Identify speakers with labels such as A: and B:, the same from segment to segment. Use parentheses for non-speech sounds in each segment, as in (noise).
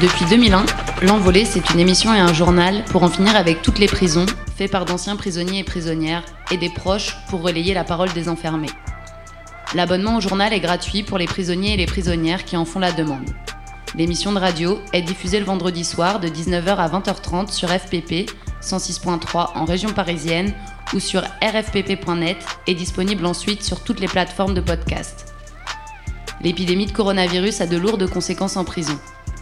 A: Depuis 2001, L'Envolée, c'est une émission et un journal pour en finir avec toutes les prisons, fait par d'anciens prisonniers et prisonnières, et des proches pour relayer la parole des enfermés. L'abonnement au journal est gratuit pour les prisonniers et les prisonnières qui en font la demande. L'émission de radio est diffusée le vendredi soir de 19h à 20h30 sur FPP 106.3 en région parisienne ou sur rfpp.net et disponible ensuite sur toutes les plateformes de podcast. L'épidémie de coronavirus a de lourdes conséquences en prison.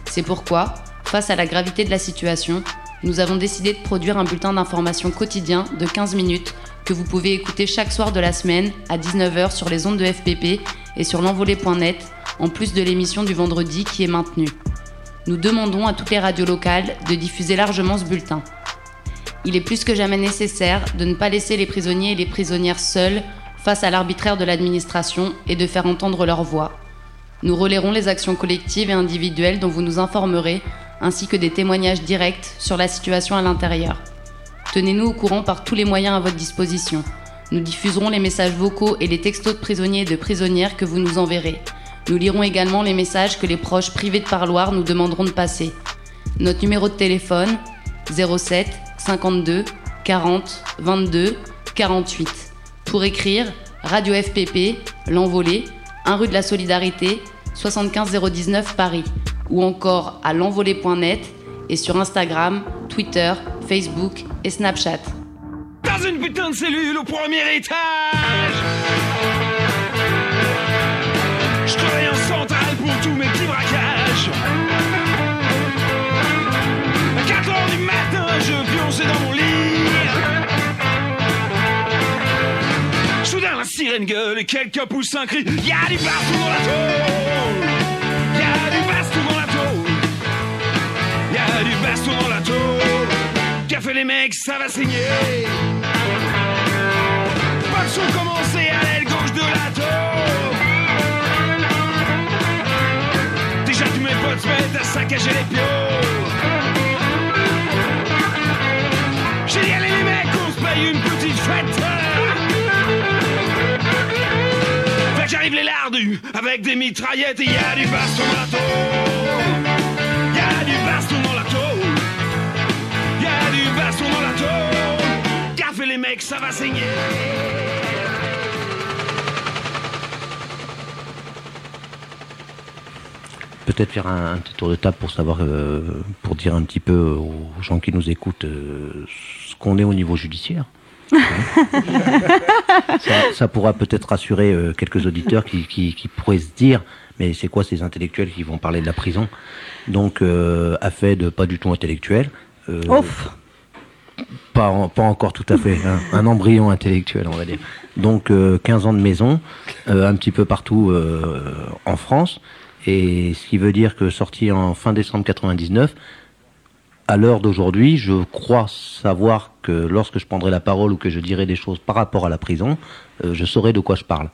A: C'est pourquoi, face à la gravité de la situation, nous avons décidé de produire un bulletin d'information quotidien de 15 minutes que vous pouvez écouter chaque soir de la semaine à 19h sur les ondes de FPP et sur l'envolée.net, en plus de l'émission du vendredi qui est maintenue. Nous demandons à toutes les radios locales de diffuser largement ce bulletin. Il est plus que jamais nécessaire de ne pas laisser les prisonniers et les prisonnières seuls face à l'arbitraire de l'administration et de faire entendre leur voix. Nous relayerons les actions collectives et individuelles dont vous nous informerez, ainsi que des témoignages directs sur la situation à l'intérieur. Tenez-nous au courant par tous les moyens à votre disposition. Nous diffuserons les messages vocaux et les textos de prisonniers et de prisonnières que vous nous enverrez. Nous lirons également les messages que les proches privés de parloir nous demanderont de passer. Notre numéro de téléphone 07 52 40 22 48. Pour écrire, Radio FPP, L'Envolée, 1 rue de la Solidarité, 75 019 Paris, ou encore à l'envolée.net et sur Instagram, Twitter, Facebook et Snapchat.
B: Dans une putain de cellule au premier étage Et quelqu'un pousse un cri. Y'a du baston dans la tôle Y'a du baston dans la tôle Y'a du baston dans la tôle fait les mecs, ça va saigner Pas de commencé à l'aile gauche de la tôle Déjà tous mes potes se mettent à saccager les pions. J'ai dit allez les mecs, on se paye une petite fête j'arrive les lardus avec des mitraillettes et y a du baston dans la tôle. Y a du baston dans la tôle. Y a du baston dans la tôle. Fait les mecs, ça va saigner.
C: Peut-être faire un, un petit tour de table pour savoir, euh, pour dire un petit peu aux gens qui nous écoutent euh, ce qu'on est au niveau judiciaire. Ça, ça pourra peut-être rassurer euh, quelques auditeurs qui, qui, qui pourraient se dire mais c'est quoi ces intellectuels qui vont parler de la prison? Donc, euh, à fait de pas du tout intellectuel. euh,
D: Ouf.
C: pas, en- pas encore tout à fait, hein, un embryon intellectuel, on va dire. Donc euh, 15 ans de maison, euh, un petit peu partout euh, en France, et ce qui veut dire que sorti en fin décembre 99, à l'heure d'aujourd'hui, je crois savoir que lorsque je prendrai la parole ou que je dirai des choses par rapport à la prison, euh, je saurai de quoi je parle.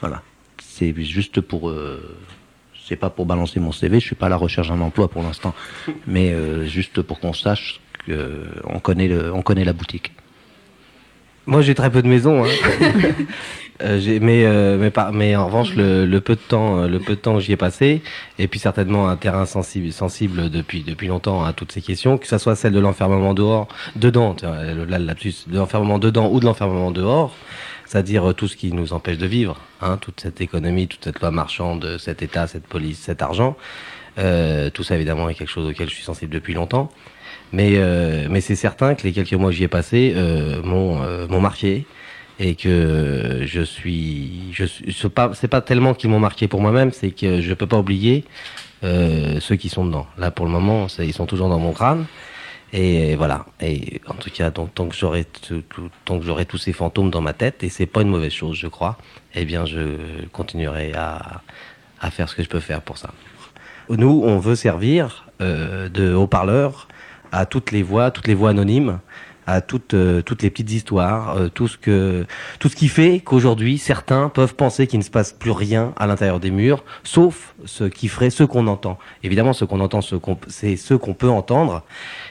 C: Voilà. C'est juste pour... euh, c'est pas pour balancer mon CV, je suis pas à la recherche d'un emploi pour l'instant, mais euh, juste pour qu'on sache qu'on connaît, le, on connaît la boutique.
E: Moi, j'ai très peu de maisons, hein. (laughs) Euh, j'ai- mais, euh, mais, pas, mais en revanche, le, le peu de temps, euh, le peu de temps que j'y ai passé, et puis certainement un terrain sensible, sensible depuis depuis longtemps à toutes ces questions, que ça soit celle de l'enfermement dehors, dedans, euh, là, lapsus, de l'enfermement dedans ou de l'enfermement dehors, c'est-à-dire tout ce qui nous empêche de vivre, hein, toute cette économie, toute cette loi marchande, cet État, cette police, cet argent, euh, tout ça évidemment est quelque chose auquel je suis sensible depuis longtemps. Mais, euh, mais c'est certain que les quelques mois que j'y ai passé euh, m'ont m'ont marqué et que je suis, je suis, c'est pas, pas tellement qu'ils m'ont marqué pour moi-même, c'est que je peux pas oublier euh, ceux qui sont dedans. Là, pour le moment, ils sont toujours dans mon crâne. Et voilà. Et en tout cas, donc, tant que j'aurai tant que j'aurai tous ces fantômes dans ma tête, et c'est pas une mauvaise chose, je crois, eh bien, je continuerai à, à faire ce que je peux faire pour ça. Nous, on veut servir euh, de haut-parleur à toutes les voix, toutes les voix anonymes, à toutes euh, toutes les petites histoires, euh, tout ce que tout ce qui fait qu'aujourd'hui certains peuvent penser qu'il ne se passe plus rien à l'intérieur des murs, sauf ce qui ferait ce qu'on entend. Évidemment, ce qu'on entend, c'est ce qu'on peut entendre,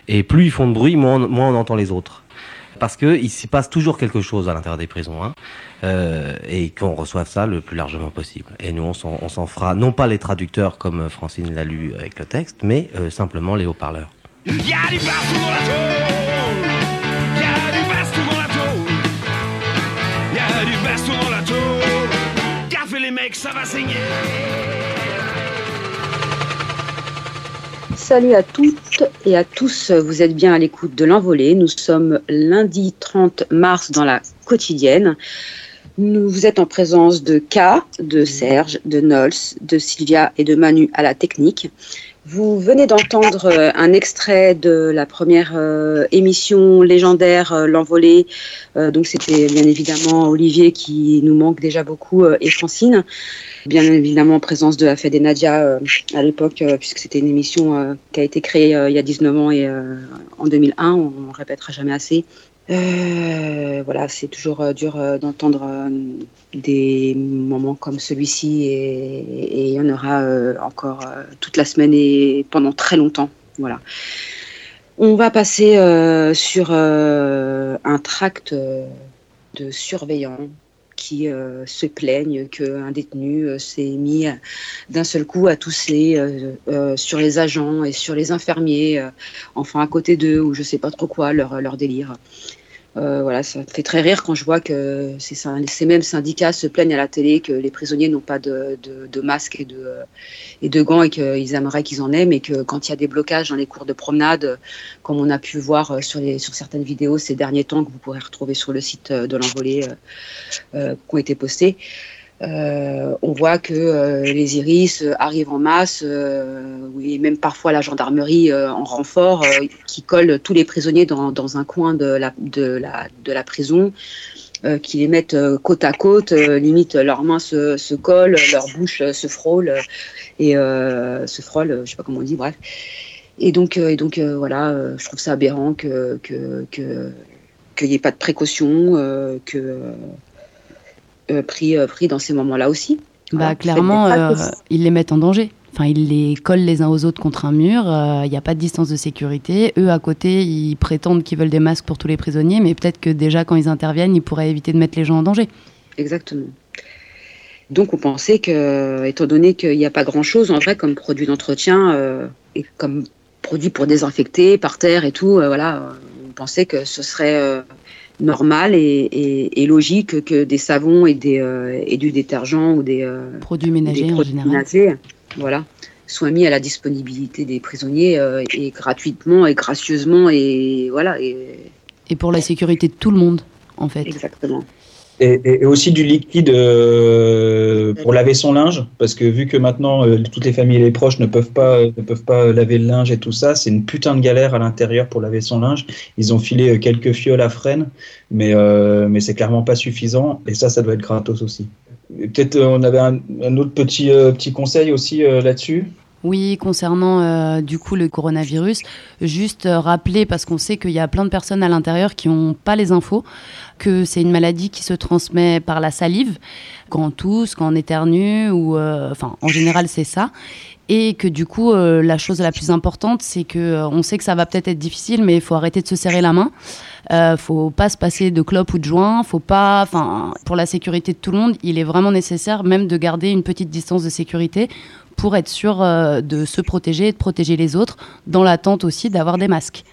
E: et plus ils font de bruit, moins on, moins on entend les autres. parce que il s'y passe toujours quelque chose à l'intérieur des prisons, hein, euh, et qu'on reçoive ça le plus largement possible. Et nous, on s'en, fera, non pas les traducteurs comme Francine l'a lu avec le texte, mais simplement les haut-parleurs.
D: Salut à toutes et à tous, vous êtes bien à l'écoute de l'envolée. Nous sommes lundi 30 mars dans la quotidienne. Nous, vous êtes en présence de K, de Serge, de Nols, de Sylvia et de Manu à la technique. Vous venez d'entendre euh, un extrait de la première euh, émission légendaire euh, L'Envolée. Euh, donc c'était bien évidemment Olivier qui nous manque déjà beaucoup et Francine. Bien évidemment en présence de la Fête des Nadia à l'époque puisque c'était une émission qui a été créée il y a 19 ans et en 2001, on, on répétera jamais assez. Euh, voilà, c'est toujours euh, dur euh, d'entendre des moments comme celui-ci et, il y en aura encore toute la semaine et pendant très longtemps. Voilà. On va passer sur un tract de surveillants qui euh, se plaignent qu'un détenu euh, s'est mis d'un seul coup à tousser euh, sur les agents et sur les infirmiers, enfin à côté d'eux ou je sais pas trop quoi, leur délire. Euh, voilà, ça fait très rire quand je vois que ces, ces mêmes syndicats se plaignent à la télé que les prisonniers n'ont pas de, de, de masques et de, et de gants et qu'ils aimeraient qu'ils en aient, mais que quand il y a des blocages dans les cours de promenade, comme on a pu voir euh, sur, les, sur certaines vidéos ces derniers temps que vous pourrez retrouver sur le site euh, de l'envolée euh, euh, qui ont été postés, euh, on voit que euh, les iris euh, arrivent en masse, et même parfois la gendarmerie en renfort, qui colle tous les prisonniers dans, un coin de la, prison, qui les mettent côte à côte, limite leurs mains se, collent, leur bouche euh, se frôle euh, et se je sais pas comment on dit, bref. Et donc, et donc voilà, je trouve ça aberrant que que que qu'il n'y ait pas de précaution, que pris euh, pris dans ces moments-là aussi.
A: Bah, clairement, euh, ils les mettent en danger. Enfin, ils les collent les uns aux autres contre un mur. Il n'y a pas de distance de sécurité. Eux, à côté, ils prétendent qu'ils veulent des masques pour tous les prisonniers, mais peut-être que déjà, quand ils interviennent, ils pourraient éviter de mettre les gens en danger.
D: Exactement. Donc on pensait que, étant donné qu'il n'y a pas grand-chose en vrai comme produit d'entretien euh, et comme produit pour désinfecter par terre et tout, euh, voilà, euh, on pensait que ce serait euh, normal et, et- et logique que des savons et, des, euh, et du détergent ou des, euh,
A: Produits
D: des
A: ménagers en général.
D: ménagers, voilà, soient mis à la disponibilité des prisonniers euh, et gratuitement et gracieusement et voilà, et,
A: Et pour la sécurité de tout le monde, en fait.
D: exactement.
F: Et, aussi du liquide euh, pour laver son linge, parce que vu que maintenant euh, toutes les familles et les proches ne peuvent pas ne peuvent pas laver le linge et tout ça, c'est une putain de galère à l'intérieur pour laver son linge. Ils ont filé euh, quelques fioles à frêne, mais euh, mais c'est clairement pas suffisant. Et ça, ça doit être gratos aussi. Peut-être euh, on avait un, un autre petit euh, petit conseil aussi euh, là-dessus.
A: Oui, concernant euh, du coup le coronavirus, juste euh, rappeler, parce qu'on sait qu'il y a plein de personnes à l'intérieur qui n'ont pas les infos, que c'est une maladie qui se transmet par la salive, quand on tousse, quand on éternue, ou euh, enfin en général c'est ça. Et que du coup, la chose la plus importante, c'est que on sait que ça va peut-être être difficile, mais il faut arrêter de se serrer la main. Euh, faut pas se passer de clopes ou de joints. Faut pas, enfin, pour la sécurité de tout le monde, il est vraiment nécessaire même de garder une petite distance de sécurité pour être sûr euh, de se protéger et de protéger les autres, dans l'attente aussi d'avoir des masques.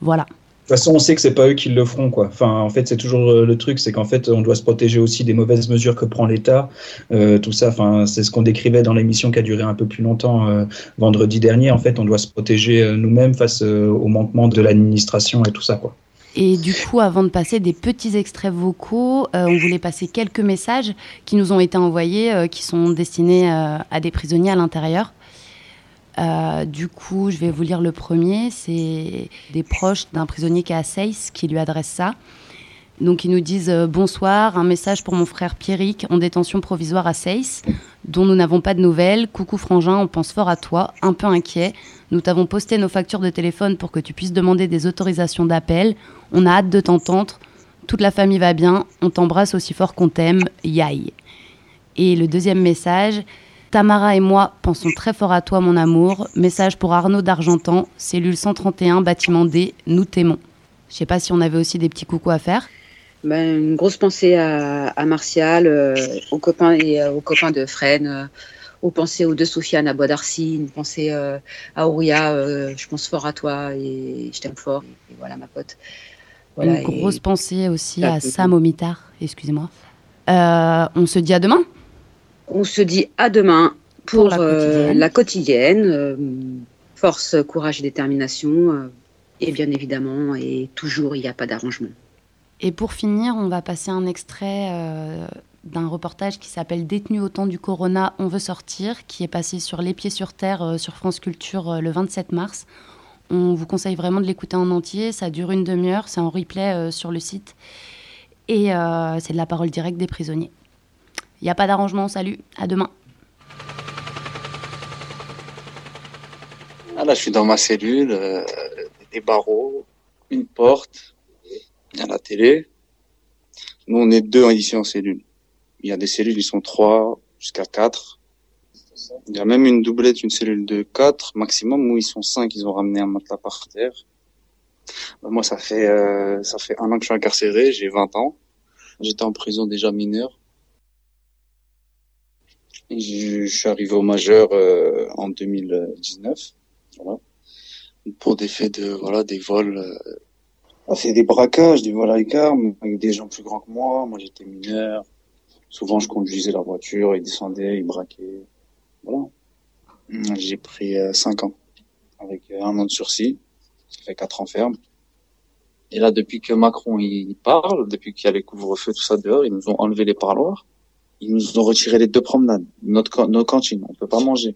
A: Voilà.
F: De toute façon, on sait que c'est pas eux qui le feront, quoi. Enfin, en fait, c'est toujours euh, le truc, c'est qu'en fait, on doit se protéger aussi des mauvaises mesures que prend l'État, euh, tout ça. Enfin, c'est ce qu'on décrivait dans l'émission qui a duré un peu plus longtemps vendredi dernier. En fait, on doit se protéger nous-mêmes face au manquement de l'administration et tout ça, quoi.
A: Et du coup, avant de passer des petits extraits vocaux, euh, on voulait passer quelques messages qui nous ont été envoyés, euh, qui sont destinés euh, à des prisonniers à l'intérieur. Du coup, je vais vous lire le premier. C'est des proches d'un prisonnier qui est à Seyss qui lui adressent ça. Donc, ils nous disent Bonsoir, un message pour mon frère Pierrick en détention provisoire à Seyss, dont nous n'avons pas de nouvelles. Coucou Frangin, on pense fort à toi, un peu inquiet. Nous t'avons posté nos factures de téléphone pour que tu puisses demander des autorisations d'appel. On a hâte de t'entendre. Toute la famille va bien. On t'embrasse aussi fort qu'on t'aime. Yaï. Et le deuxième message. Tamara et moi pensons très fort à toi, mon amour. Message pour Arnaud d'Argentan, cellule 131, bâtiment D. Nous t'aimons. Je sais pas si on avait aussi des petits coucous à faire.
D: Ben, une grosse pensée à, Martial, euh, aux copains et euh, aux copains de Fresnes, euh, aux pensées aux deux Sofiane à Bois d'Arcy, une pensée à Ouria, je pense fort à toi et je t'aime fort. Et voilà ma pote. Voilà,
A: Une grosse
D: et-
A: pensée aussi à. Sam Omitar, excusez-moi. Euh, on se dit à demain.
D: On se dit à demain pour,
A: Pour la
D: euh,
A: quotidienne.
D: la quotidienne. euh, force, courage et détermination. et bien évidemment, et toujours, il n'y a pas d'arrangement.
A: Et pour finir, on va passer un extrait euh, d'un reportage qui s'appelle Détenu au temps du Corona, on veut sortir, qui est passé sur Les Pieds sur Terre euh, sur France Culture euh, le 27 mars. On vous conseille vraiment de l'écouter en entier, ça dure une demi-heure, c'est en replay euh, sur le site. Et euh, c'est de la parole directe des prisonniers. Il n'y a pas d'arrangement, salut, à demain.
G: Ah là, je suis dans ma cellule, euh, des barreaux, une porte, il y a la télé. Nous, on est deux ici en cellule. Il y a des cellules, ils sont trois jusqu'à quatre. Il y a même une doublette, une cellule de quatre maximum, où ils sont cinq, ils ont ramené un matelas par terre. Bah, moi, ça fait euh, ça fait un an que je suis incarcéré, j'ai 20 ans. J'étais en prison déjà mineur. Je suis arrivé au majeur euh, en 2019 voilà. Pour des faits de, voilà, des vols, euh, ah, c'est des braquages, des vols avec armes, avec des gens plus grands que moi. Moi, j'étais mineur. Souvent, je conduisais la voiture, ils descendaient, ils braquaient. Voilà. J'ai pris euh, cinq ans. Avec euh, un an de sursis. Ça fait quatre ans ferme. Et là, depuis que Macron, il parle, depuis qu'il y a les couvre-feux, tout ça dehors, ils nous ont enlevé les parloirs. Ils nous ont retiré les deux promenades. Notre, nos cantines, on peut pas manger.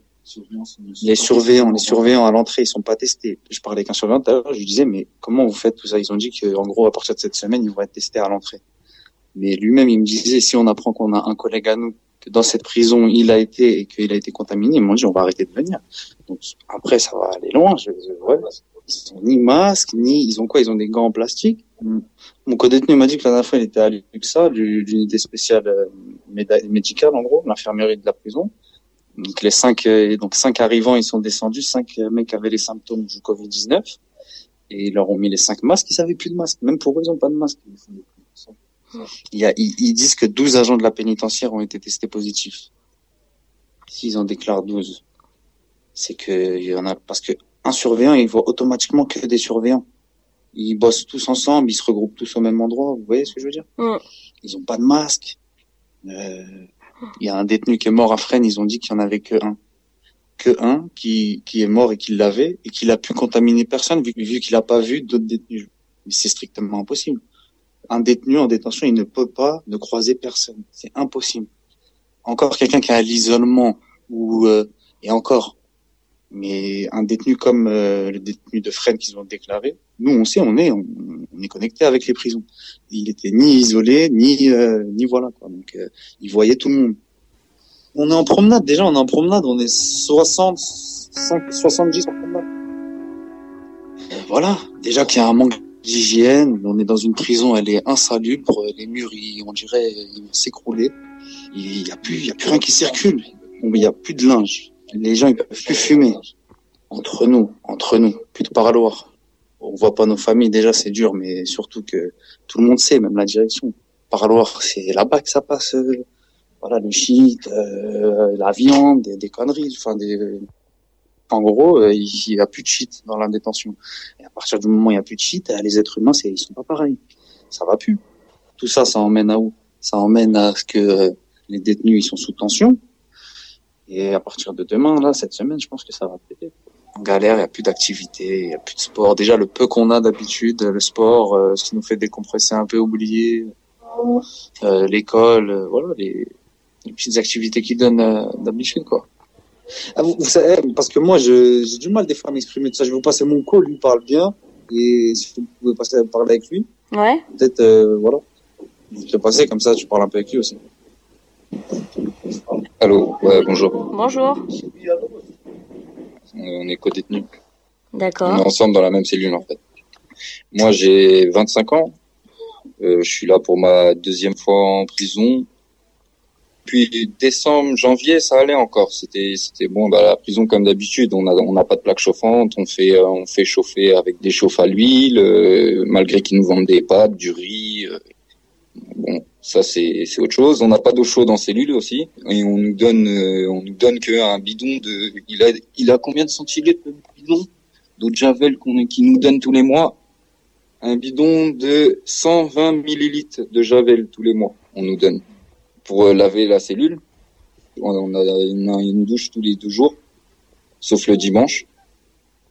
G: Les surveillants, les surveillants à l'entrée, ils sont pas testés. Je parlais avec un surveillant tout à l'heure, je lui disais, mais comment vous faites tout ça? Ils ont dit que, en gros, à partir de cette semaine, ils vont être testés à l'entrée. Mais lui-même, il me disait, si on apprend qu'on a un collègue à nous, que dans cette prison, il a été et qu'il a été contaminé, ils m'ont dit, on va arrêter de venir. Donc, après, ça va aller loin. Je, je- ouais. Ils ont ni masque, ni, ils ont quoi? Ils ont des gants en plastique. Mon codétenu m'a dit que la dernière fois, il était à l'UXA, l'unité spéciale euh, médicale, en gros, l'infirmerie de la prison. Donc les cinq, euh, donc cinq arrivants, ils sont descendus. Cinq euh, mecs avaient les symptômes du Covid 19 et ils leur ont mis les cinq masques. Ils avaient plus de masques. Même pour eux, ils ont pas de masque. Il y a, ils, ils disent que 12 agents de la pénitentiaire ont été testés positifs. S'ils en déclarent 12, c'est que il y en a parce que un surveillant, il voit automatiquement que des surveillants. Ils bossent tous ensemble, ils se regroupent tous au même endroit. Vous voyez ce que je veux dire?
H: Mm.
G: Ils ont pas de masque. Euh, il y a un détenu qui est mort à Fresnes, ils ont dit qu'il y en avait que un. Que un qui, qui est mort et qui l'avait et qu'il a pu contaminer personne vu, vu qu'il a pas vu d'autres détenus. Mais c'est strictement impossible. Un détenu en détention, il ne peut pas ne croiser personne. C'est impossible. Encore quelqu'un qui a l'isolement ou euh, et encore. Mais un détenu comme euh, le détenu de Fresnes qu'ils ont déclaré, nous on sait, on est, on, est connecté avec les prisons. Il était ni isolé, ni euh, ni voilà quoi. Donc euh, il voyait tout le monde. On est en promenade déjà, on est en promenade, on est 60, 5, 70 en promenade. Euh, voilà, déjà qu'il y a un manque d'hygiène, on est dans une prison, elle est insalubre, les murs, ils- on dirait, ils vont s'écrouler. Il y a plus, il y a plus rien qui circule. Il y a plus de linge. Les gens ils peuvent plus fumer. Entre nous, entre nous, plus de parloir. On voit pas nos familles déjà, c'est dur, mais surtout que tout le monde sait, même la direction. Parloir, c'est là-bas que ça passe. euh, voilà, le shit, euh, la viande, des, des conneries, enfin des. En gros, euh, il y a plus de shit dans la détention. Et à partir du moment où il y a plus de shit, euh, les êtres humains, ils sont pas pareils. Ça va plus. Tout ça, ça emmène à où? Ça emmène à ce que les détenus ils sont sous tension. Et à partir de demain, là, cette semaine, je pense que ça va péter. En galère, il n'y a plus d'activité, il n'y a plus de sport. Déjà, le peu qu'on a d'habitude, le sport, euh, ce qui nous fait décompresser un peu, oublier, l'école, voilà, les, petites activités qui donnent d'habitude, quoi. Ah, vous, vous savez, parce que moi, j'ai du mal des fois à m'exprimer de ça. Je vais vous passer mon call, lui parle bien. Et si vous pouvez passer parler avec lui,
H: Ouais.
G: peut-être, euh, voilà. Je te passer comme ça, tu parles un peu avec lui aussi.
I: Allô, ouais, bonjour.
H: Bonjour.
I: Euh, On est co-détenus. On est
H: D'accord.
I: ensemble dans la même cellule, en fait. Moi, j'ai 25 ans. Euh, je suis là pour ma deuxième fois en prison. Depuis décembre, janvier, ça allait encore. C'était, c'était bon. Bah, la prison, comme d'habitude, on a, on n'a pas de plaque chauffante. On fait, euh, on fait chauffer avec des chauffes à l'huile, euh, malgré qu'ils nous vendent des pâtes, du riz. euh. bon, ça c'est, c'est autre chose. On n'a pas d'eau chaude en cellule aussi, et on nous donne, euh, on nous donne qu'un bidon de. Il a, il a combien de centilitres le bidon d'eau de javel qu'on, qui nous donne tous les mois? Un bidon de 120 millilitres de javel tous les mois. On nous donne pour euh, laver la cellule. On a une, douche tous les deux jours, sauf le dimanche.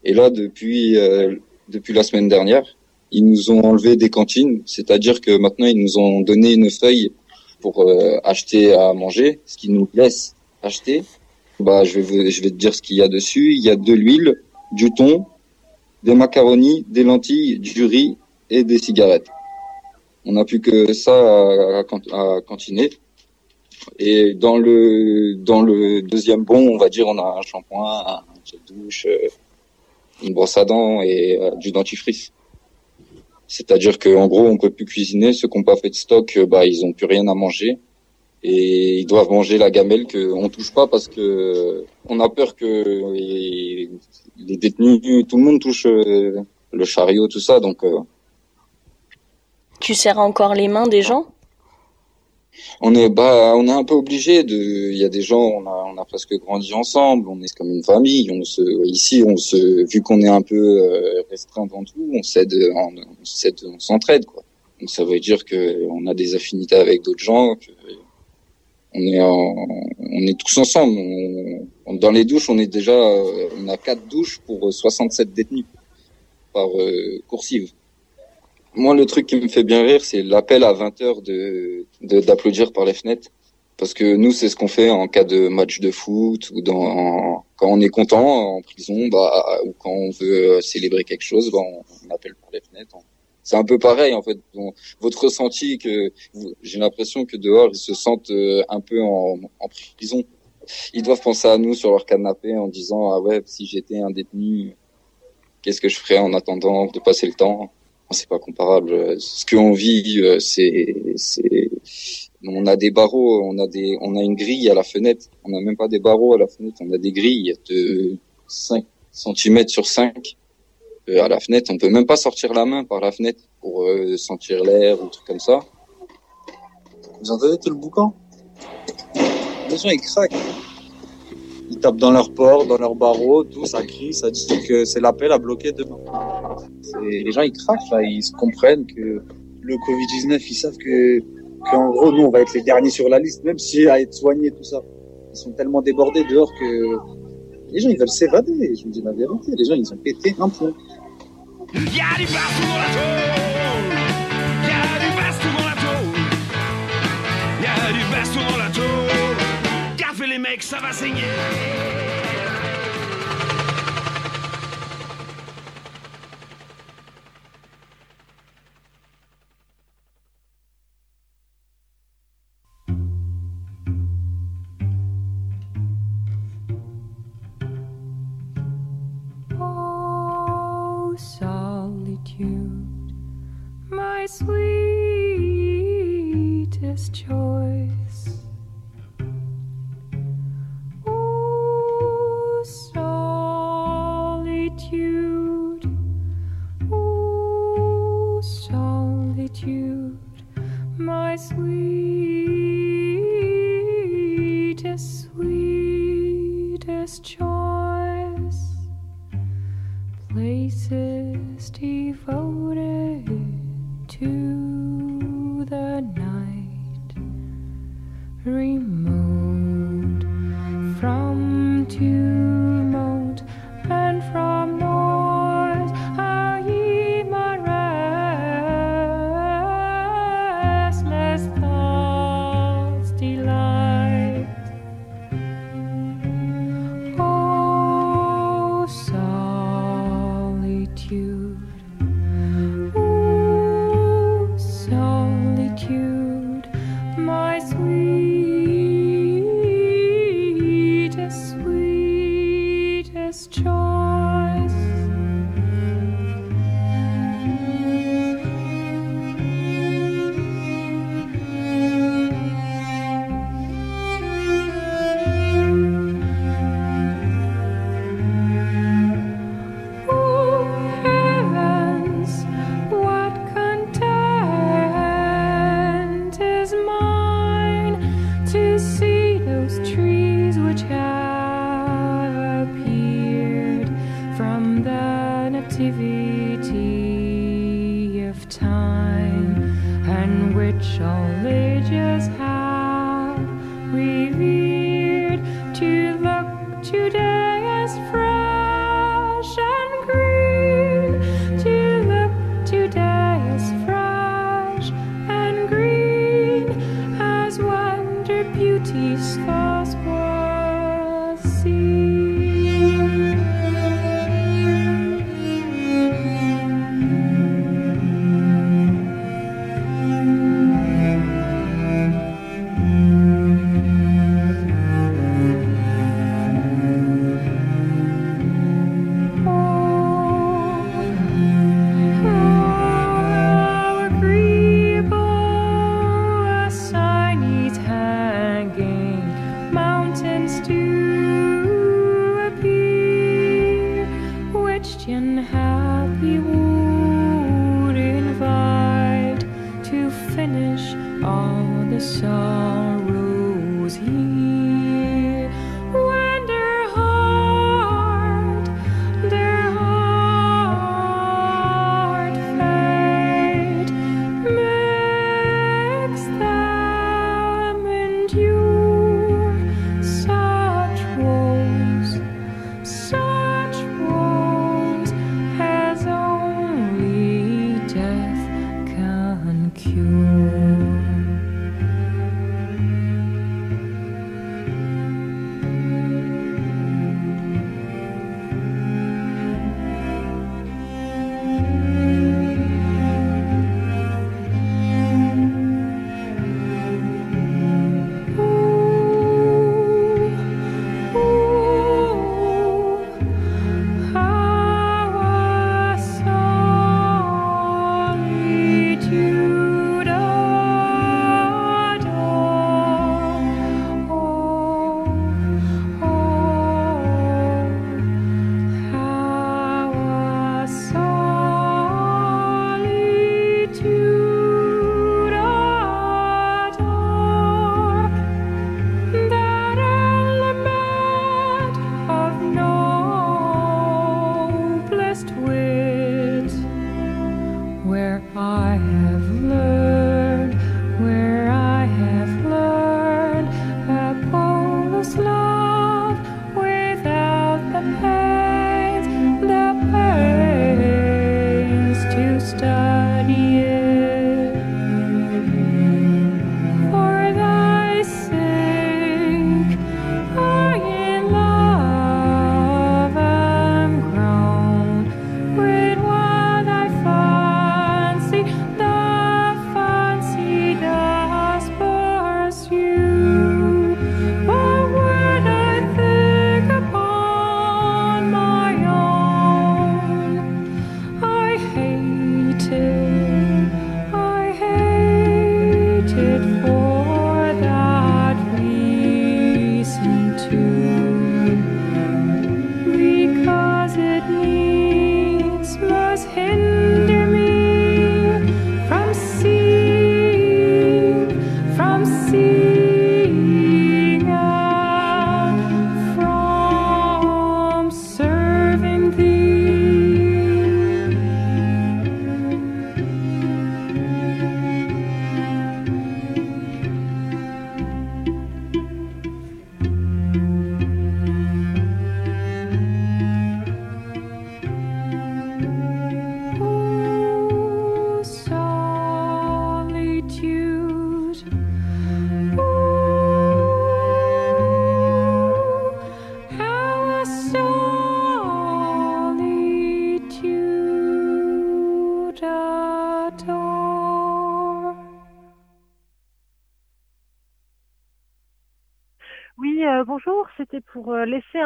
I: Et là, depuis euh, depuis la semaine dernière, ils nous ont enlevé des cantines, c'est-à-dire que maintenant ils nous ont donné une feuille pour euh, acheter à manger, ce qui nous laisse acheter. Bah, je vais je vais te dire ce qu'il y a dessus. Il y a de l'huile, du thon, des macaronis, des lentilles, du riz et des cigarettes. On n'a plus que ça à, à cantiner. Et dans le dans le deuxième bon, on va dire, on a un shampoing, un gel douche, euh, une brosse à dents et euh, du dentifrice. C'est-à-dire qu'en gros, on peut plus cuisiner. Ceux qui n'ont pas fait de stock, euh, bah, ils ont plus rien à manger et ils doivent manger la gamelle que on touche pas parce que on a peur que les, détenus, tout le monde touche le chariot, tout ça. Donc,
H: Tu serres encore les mains des gens?
I: On est bah on est un peu obligé de il y a des gens on a on a presque grandi ensemble on est comme une famille on se ici on se vu qu'on est un peu euh, restreint dans tout on s'aide on, s'aide on s'entraide quoi. Donc ça veut dire que on a des affinités avec d'autres gens que on est en- on est tous ensemble. On- dans les douches on est déjà euh, on a quatre douches pour euh, 67 détenus par euh, coursive moi, le truc qui me fait bien rire, c'est l'appel à 20 heures de de- d'applaudir par les fenêtres. Parce que nous, c'est ce qu'on fait en cas de match de foot ou dans quand on est content en prison, bah ou quand on veut célébrer quelque chose, bah, on, appelle par les fenêtres. C'est un peu pareil en fait. Votre ressenti que j'ai l'impression que dehors ils se sentent euh, un peu en, en prison. Ils doivent penser à nous sur leur canapé en disant ah ouais si j'étais un détenu, qu'est-ce que je ferais en attendant de passer le temps? C'est pas comparable. Ce qu'on vit, euh, c'est, on a des barreaux, on a des, on a une grille à la fenêtre. On n'a même pas des barreaux à la fenêtre, on a des grilles de 5 cm sur 5 euh, à la fenêtre. On peut même pas sortir la main par la fenêtre pour euh, sentir l'air ou trucs comme ça.
G: Vous entendez tout le boucan? Les gens, ils craquent. Tapent dans leur porte, dans leurs barreaux, tout, ça crie, ça dit que c'est l'appel à bloquer demain. Les gens, ils craquent, là, ils se comprennent que le Covid-19, ils savent que, qu'en gros, nous, on va être les derniers sur la liste, même si à être soignés, tout ça. Ils sont tellement débordés dehors que les gens, ils veulent s'évader. Je vous dis la vérité, les gens, ils ont pété un plomb.
J: Y'a du baston dans la tôle Y'a du baston dans la tôle Y'a du baston dans la tôle ça va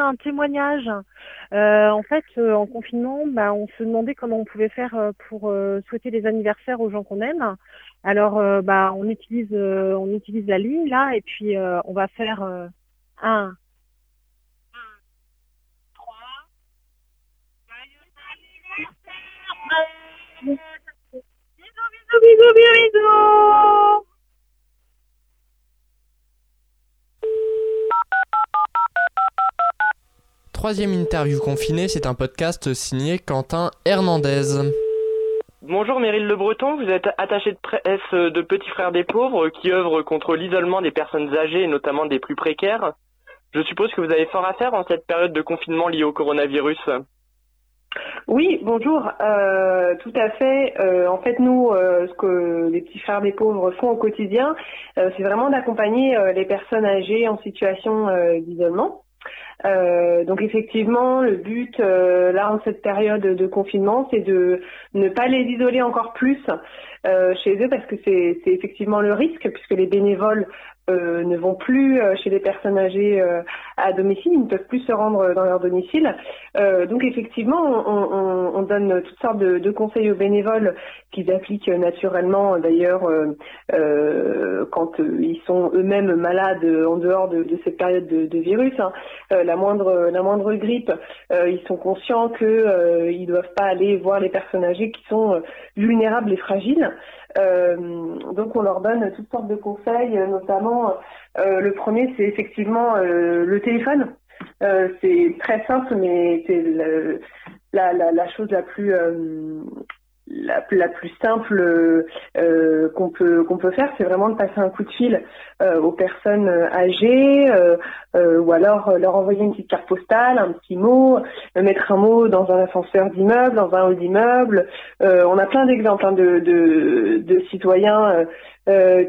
K: un témoignage. Euh, en fait, euh, en confinement, bah, on se demandait comment on pouvait faire euh, pour souhaiter des anniversaires aux gens qu'on aime. Alors, bah, on utilise, on utilise la ligne là, et puis on va faire un,
L: troisième interview confinée, c'est un podcast signé Quentin Hernandez.
M: Bonjour Meryl Le Breton, vous êtes attaché de presse de Petits Frères des Pauvres qui œuvre contre l'isolement des personnes âgées notamment des plus précaires. Je suppose que vous avez fort à faire en cette période de confinement liée au coronavirus.
N: Oui, bonjour. Euh, tout à fait. Euh, en fait, nous, euh, ce que les petits frères des pauvres font au quotidien, c'est vraiment d'accompagner les personnes âgées en situation d'isolement. Euh, donc effectivement, le but euh, là en cette période de confinement, c'est de ne pas les isoler encore plus euh, chez eux parce que c'est c'est effectivement le risque puisque les bénévoles euh, ne vont plus euh, chez les personnes âgées euh, à domicile, ils ne peuvent plus se rendre dans leur domicile. Donc effectivement, on, on- on donne toutes sortes de, conseils aux bénévoles qu'ils appliquent naturellement d'ailleurs quand ils sont eux-mêmes malades en dehors de, cette période de, virus. hein. La moindre grippe, ils sont conscients que euh, ils doivent pas aller voir les personnes âgées qui sont vulnérables et fragiles. Euh, donc on leur donne toutes sortes de conseils, euh, notamment euh, le premier c'est effectivement le téléphone. C'est très simple, mais c'est la, la, chose la plus la, plus simple euh, qu'on peut qu'on peut faire, c'est vraiment de passer un coup de fil euh, aux personnes euh, âgées, euh, euh, ou alors euh, leur envoyer une petite carte postale, un petit mot, mettre un mot dans un ascenseur d'immeuble, dans un hall d'immeuble. On a plein d'exemples hein, de, de, de citoyens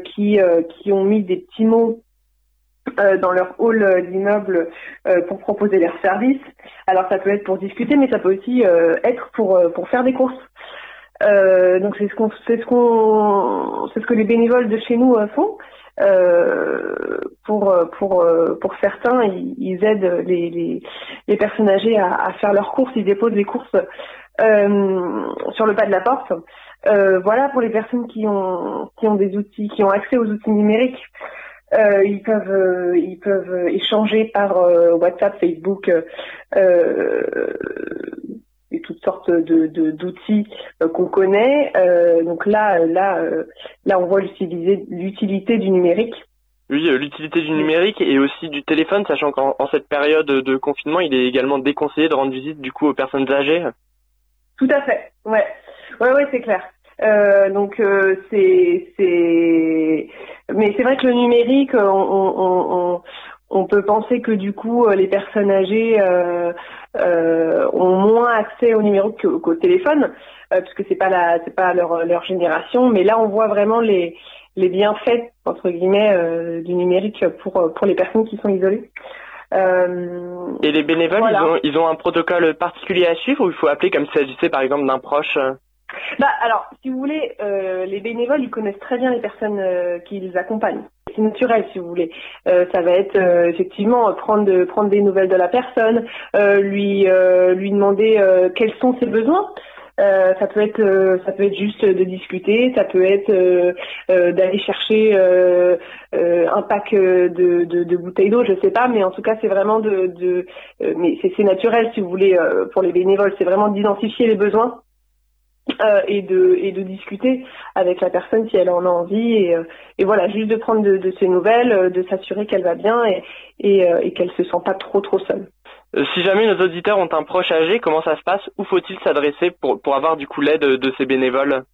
N: qui qui ont mis des petits mots euh, dans leur hall d'immeuble euh, pour proposer leurs services. Alors ça peut être pour discuter, mais ça peut aussi être pour pour faire des courses. Euh, donc c'est ce qu'on c'est ce qu'on c'est ce que les bénévoles de chez nous euh, font. Euh, pour pour euh, pour certains, ils, aident les, les les personnes âgées à, à faire leurs courses. Ils déposent les courses euh, sur le pas de la porte. Euh, voilà pour les personnes qui ont qui ont des outils, qui ont accès aux outils numériques. Euh, ils peuvent euh, ils peuvent échanger par euh, WhatsApp, Facebook euh, et toutes sortes de d'outils euh, qu'on connaît. Euh, donc là là euh, là on voit l'utilité du numérique.
M: Oui, l'utilité du numérique et aussi du téléphone, sachant qu'en en cette période de confinement, il est également déconseillé de rendre visite du coup aux personnes âgées.
N: Tout à fait. Ouais, ouais, ouais, c'est clair. Euh, donc euh, c'est c'est mais c'est vrai que le numérique, on, on, on, on- peut penser que du coup euh, les personnes âgées euh, euh, ont moins accès au numérique qu'au téléphone, euh, puisque c'est pas la c'est pas leur leur génération. Mais là on voit vraiment les les bienfaits entre guillemets euh, du numérique pour pour les personnes qui sont isolées. Euh,
M: Et les bénévoles,
N: Voilà.
M: ils, ont, ils ont un protocole particulier à suivre ou il faut appeler comme s'il s'agissait par exemple d'un proche
N: Bah alors, si vous voulez, euh, les bénévoles, ils connaissent très bien les personnes euh, qui les accompagnent. C'est naturel, si vous voulez. Euh, ça va être euh, effectivement prendre prendre des nouvelles de la personne, euh, lui euh, lui demander euh, quels sont ses besoins. Euh, ça peut être ça peut être juste de discuter, ça peut être d'aller chercher un pack de, de, de bouteilles d'eau, je sais pas, mais en tout cas c'est vraiment de, de mais c'est naturel si vous voulez pour les bénévoles, c'est vraiment d'identifier les besoins euh, et de discuter avec la personne si elle en a envie et, euh, voilà juste de prendre de, ses nouvelles, euh, de s'assurer qu'elle va bien et et, et qu'elle se sent pas trop trop seule.
M: Si jamais nos auditeurs ont un proche âgé, comment ça se passe? Où faut-il s'adresser pour, pour avoir du coup l'aide de ces bénévoles?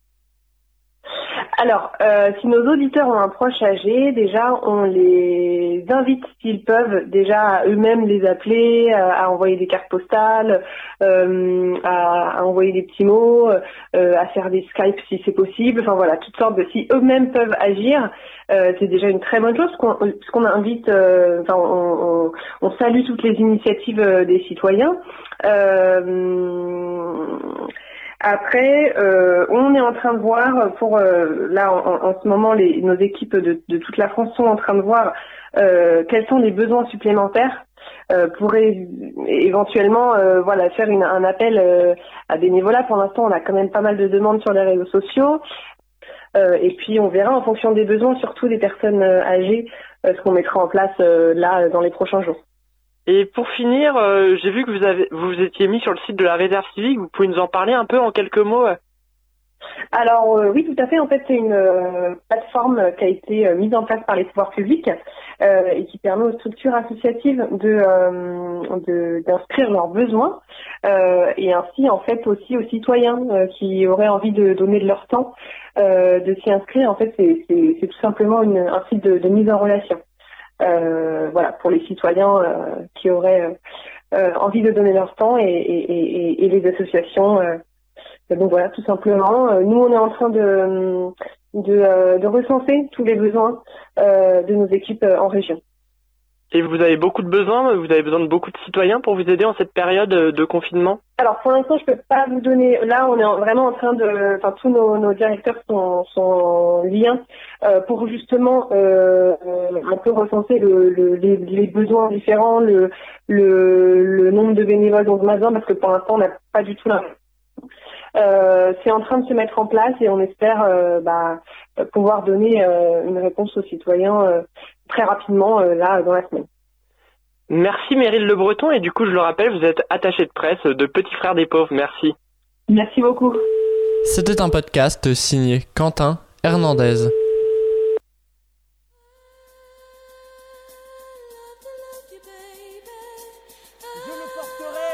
N: Alors, euh, si nos auditeurs ont un proche âgé, déjà, on les invite, s'ils peuvent, déjà à eux-mêmes les appeler, à, à envoyer des cartes postales, euh, à, envoyer des petits mots, euh, à faire des Skype si c'est possible. Enfin voilà, toutes sortes de. Si eux-mêmes peuvent agir, euh, c'est déjà une très bonne chose. Parce qu'on, invite, euh, enfin, on, salue toutes les initiatives euh, des citoyens. Euh, après, euh, on est en train de voir pour euh, là en, en- ce moment, les, nos équipes de, de toute la France sont en train de voir euh, quels sont les besoins supplémentaires euh, pour éventuellement euh, voilà faire une- un appel euh, à bénévolat. Pour l'instant, on a quand même pas mal de demandes sur les réseaux sociaux. Et puis on verra en fonction des besoins, surtout des personnes âgées, ce qu'on mettra en place là dans les prochains jours.
M: Et pour finir, euh, j'ai vu que vous avez vous vous étiez mis sur le site de la réserve civique. Vous pouvez nous en parler un peu en quelques mots euh
N: Alors euh, oui, tout à fait. En fait, c'est une euh, plateforme qui a été euh, mise en place par les pouvoirs publics euh, et qui permet aux structures associatives de d'inscrire leurs besoins et ainsi en fait aussi aux citoyens qui auraient envie de donner de leur temps de s'y inscrire. En fait, c'est tout simplement une, un site de, de mise en relation. Euh, voilà, pour les citoyens euh, qui auraient euh, envie de donner leur temps et, les associations. donc voilà, tout simplement. Nous, on est en train de, de, recenser tous les besoins de nos équipes en région.
M: Et vous avez beaucoup de besoins, vous avez besoin de beaucoup de citoyens pour vous aider en cette période de confinement?
N: Alors pour l'instant, je peux pas vous donner. Là, on est en- vraiment en train de. Enfin, tous nos, directeurs sont, sont en lien euh, pour justement euh, euh, un peu recenser le, le- les, besoins différents, le, nombre de bénévoles dans le magasin, parce que pour l'instant, on n'a pas du tout la. Euh, c'est en train de se mettre en place et on espère bah, pouvoir donner une réponse aux citoyens très rapidement euh, là dans la semaine.
M: Merci Meryl Le Breton et du coup je le rappelle, vous êtes attaché de presse de Petit Frère des Pauvres. Merci.
N: Merci beaucoup.
L: C'était un podcast signé Quentin Hernandez.
O: Je le porterai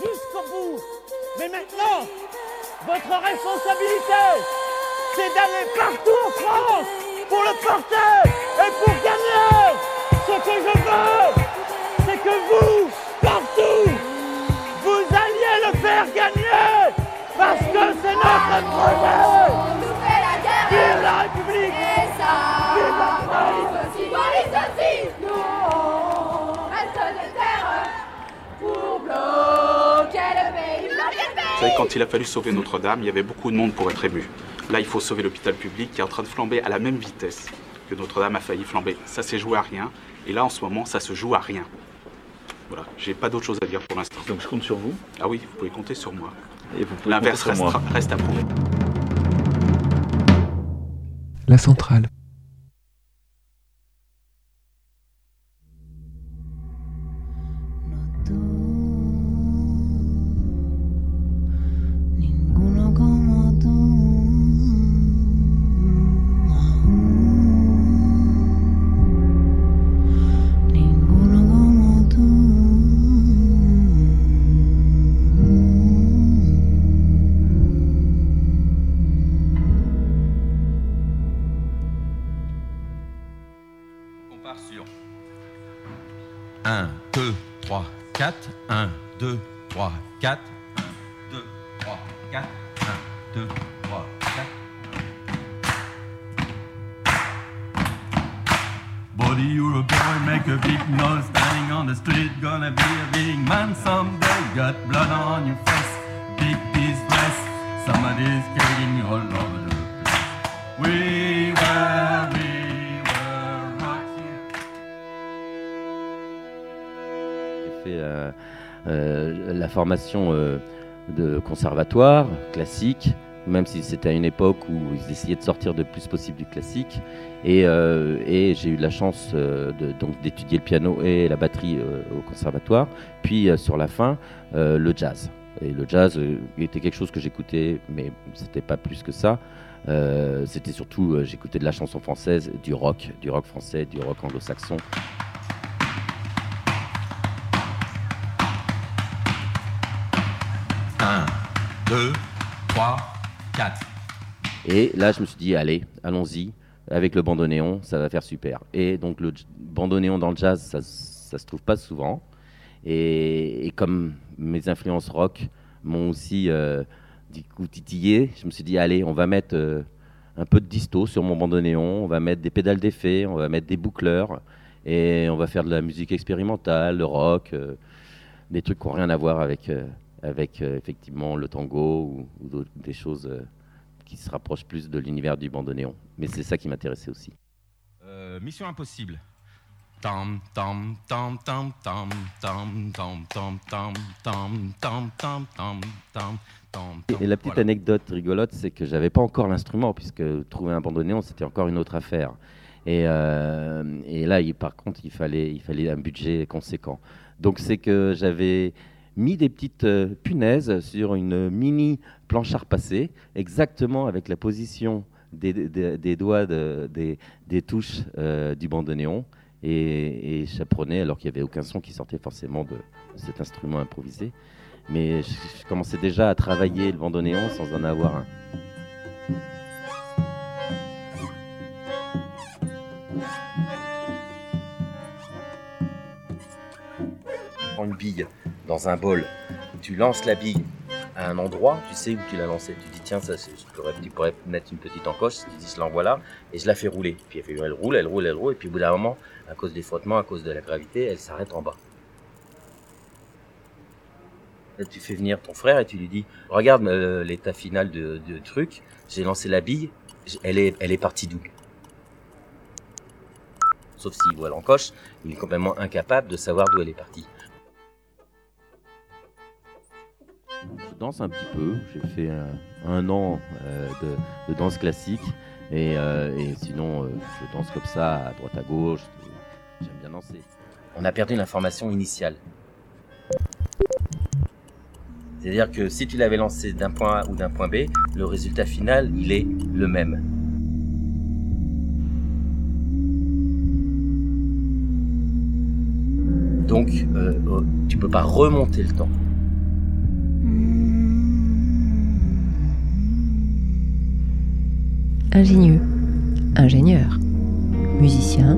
O: jusqu'au bout. Mais maintenant, votre responsabilité, c'est d'aller partout en France pour le porter et pour gagner. Ce que je veux, c'est que vous, partout, vous alliez le faire gagner. Parce que c'est notre projet. Vive la République. Vive la France.
P: Vous savez, quand il a fallu sauver Notre-Dame, il y avait beaucoup de monde pour être ému. Là, il faut sauver l'hôpital public qui est en train de flamber à la même vitesse que Notre-Dame a failli flamber. Ça s'est joué à rien. Et là, en ce moment, ça se joue à rien. Voilà, j'ai pas d'autre chose à dire pour l'instant.
Q: Donc je compte sur vous
P: Ah oui, vous pouvez compter sur moi.
Q: Et vous pouvez
P: L'inverse reste à prouver.
R: La centrale.
E: Formation euh, de conservatoire classique, même si c'était à une époque où ils essayaient de sortir le plus possible du classique. Et, euh, j'ai eu la chance euh, de- donc d'étudier le piano et la batterie au conservatoire. Puis sur la fin, le jazz. Et le jazz était quelque chose que j'écoutais, mais c'était pas plus que ça. C'était surtout, j'écoutais de la chanson française, du rock, du rock français, du rock anglo-saxon.
S: 2, 3, 4.
E: Et là, je me suis dit, allez, allons-y, avec le bandoneon, ça va faire super. Et donc, le bandoneon dans le jazz, ça, ça se trouve pas souvent. Et, et comme mes influences rock m'ont aussi, euh, du coup, titillé, je me suis dit, allez, on va mettre euh, un peu de disto sur mon bandoneon, on va mettre des pédales d'effet, on va mettre des boucleurs, et on va faire de la musique expérimentale, le rock, euh, des trucs qui n'ont rien à voir avec, euh, avec euh, effectivement le tango ou, des choses euh, qui se rapprochent plus de l'univers du bandoneon. Mais c'est ça qui m'intéressait aussi.
S: Euh, mission impossible. Tam tam tam tam tam tam tam tam tam tam tam tam tam tam tam
E: Et la petite anecdote rigolote, c'est que j'avais pas encore l'instrument, puisque trouver un bandoneon, c'était encore une autre affaire. Et, euh, et là, il- par contre, il fallait, il fallait un budget conséquent. Donc c'est que j'avais mis des petites euh, punaises sur une mini planche à exactement avec la position des, des- doigts de- des, des touches euh, du bandoneon. Et, et chaperonné, alors qu'il n'y avait aucun son qui sortait forcément de cet instrument improvisé. Mais je, commençais déjà à travailler le bandoneon sans en avoir un. une bille dans un bol, tu lances la bille à un endroit, tu sais où tu l'as lancée. Tu dis, tiens, ça, je pourrais, tu pourrais mettre une petite encoche, tu dis, je l'envoie là, et je la fais rouler. Puis elle, fait- elle roule, elle roule, elle roule, et puis au bout d'un moment, à cause des frottements, à cause de la gravité, elle s'arrête en bas. Tu fais venir ton frère et tu lui dis, regarde euh, l'état final de, de truc, j'ai lancé la bille, elle est, elle est partie d'où? Sauf s'il voit l'encoche, il est complètement incapable de savoir d'où elle est partie. Un petit peu. J'ai fait un, an euh, de, danse classique. Et, euh, sinon, euh, je danse comme ça, à droite à gauche. J'aime bien danser. On a perdu l'information initiale. C'est-à-dire que si tu l'avais lancé d'un point A ou d'un point B, le résultat final, il est le même. Donc, tu peux pas remonter le temps.
T: Ingénieux, ingénieur, musicien,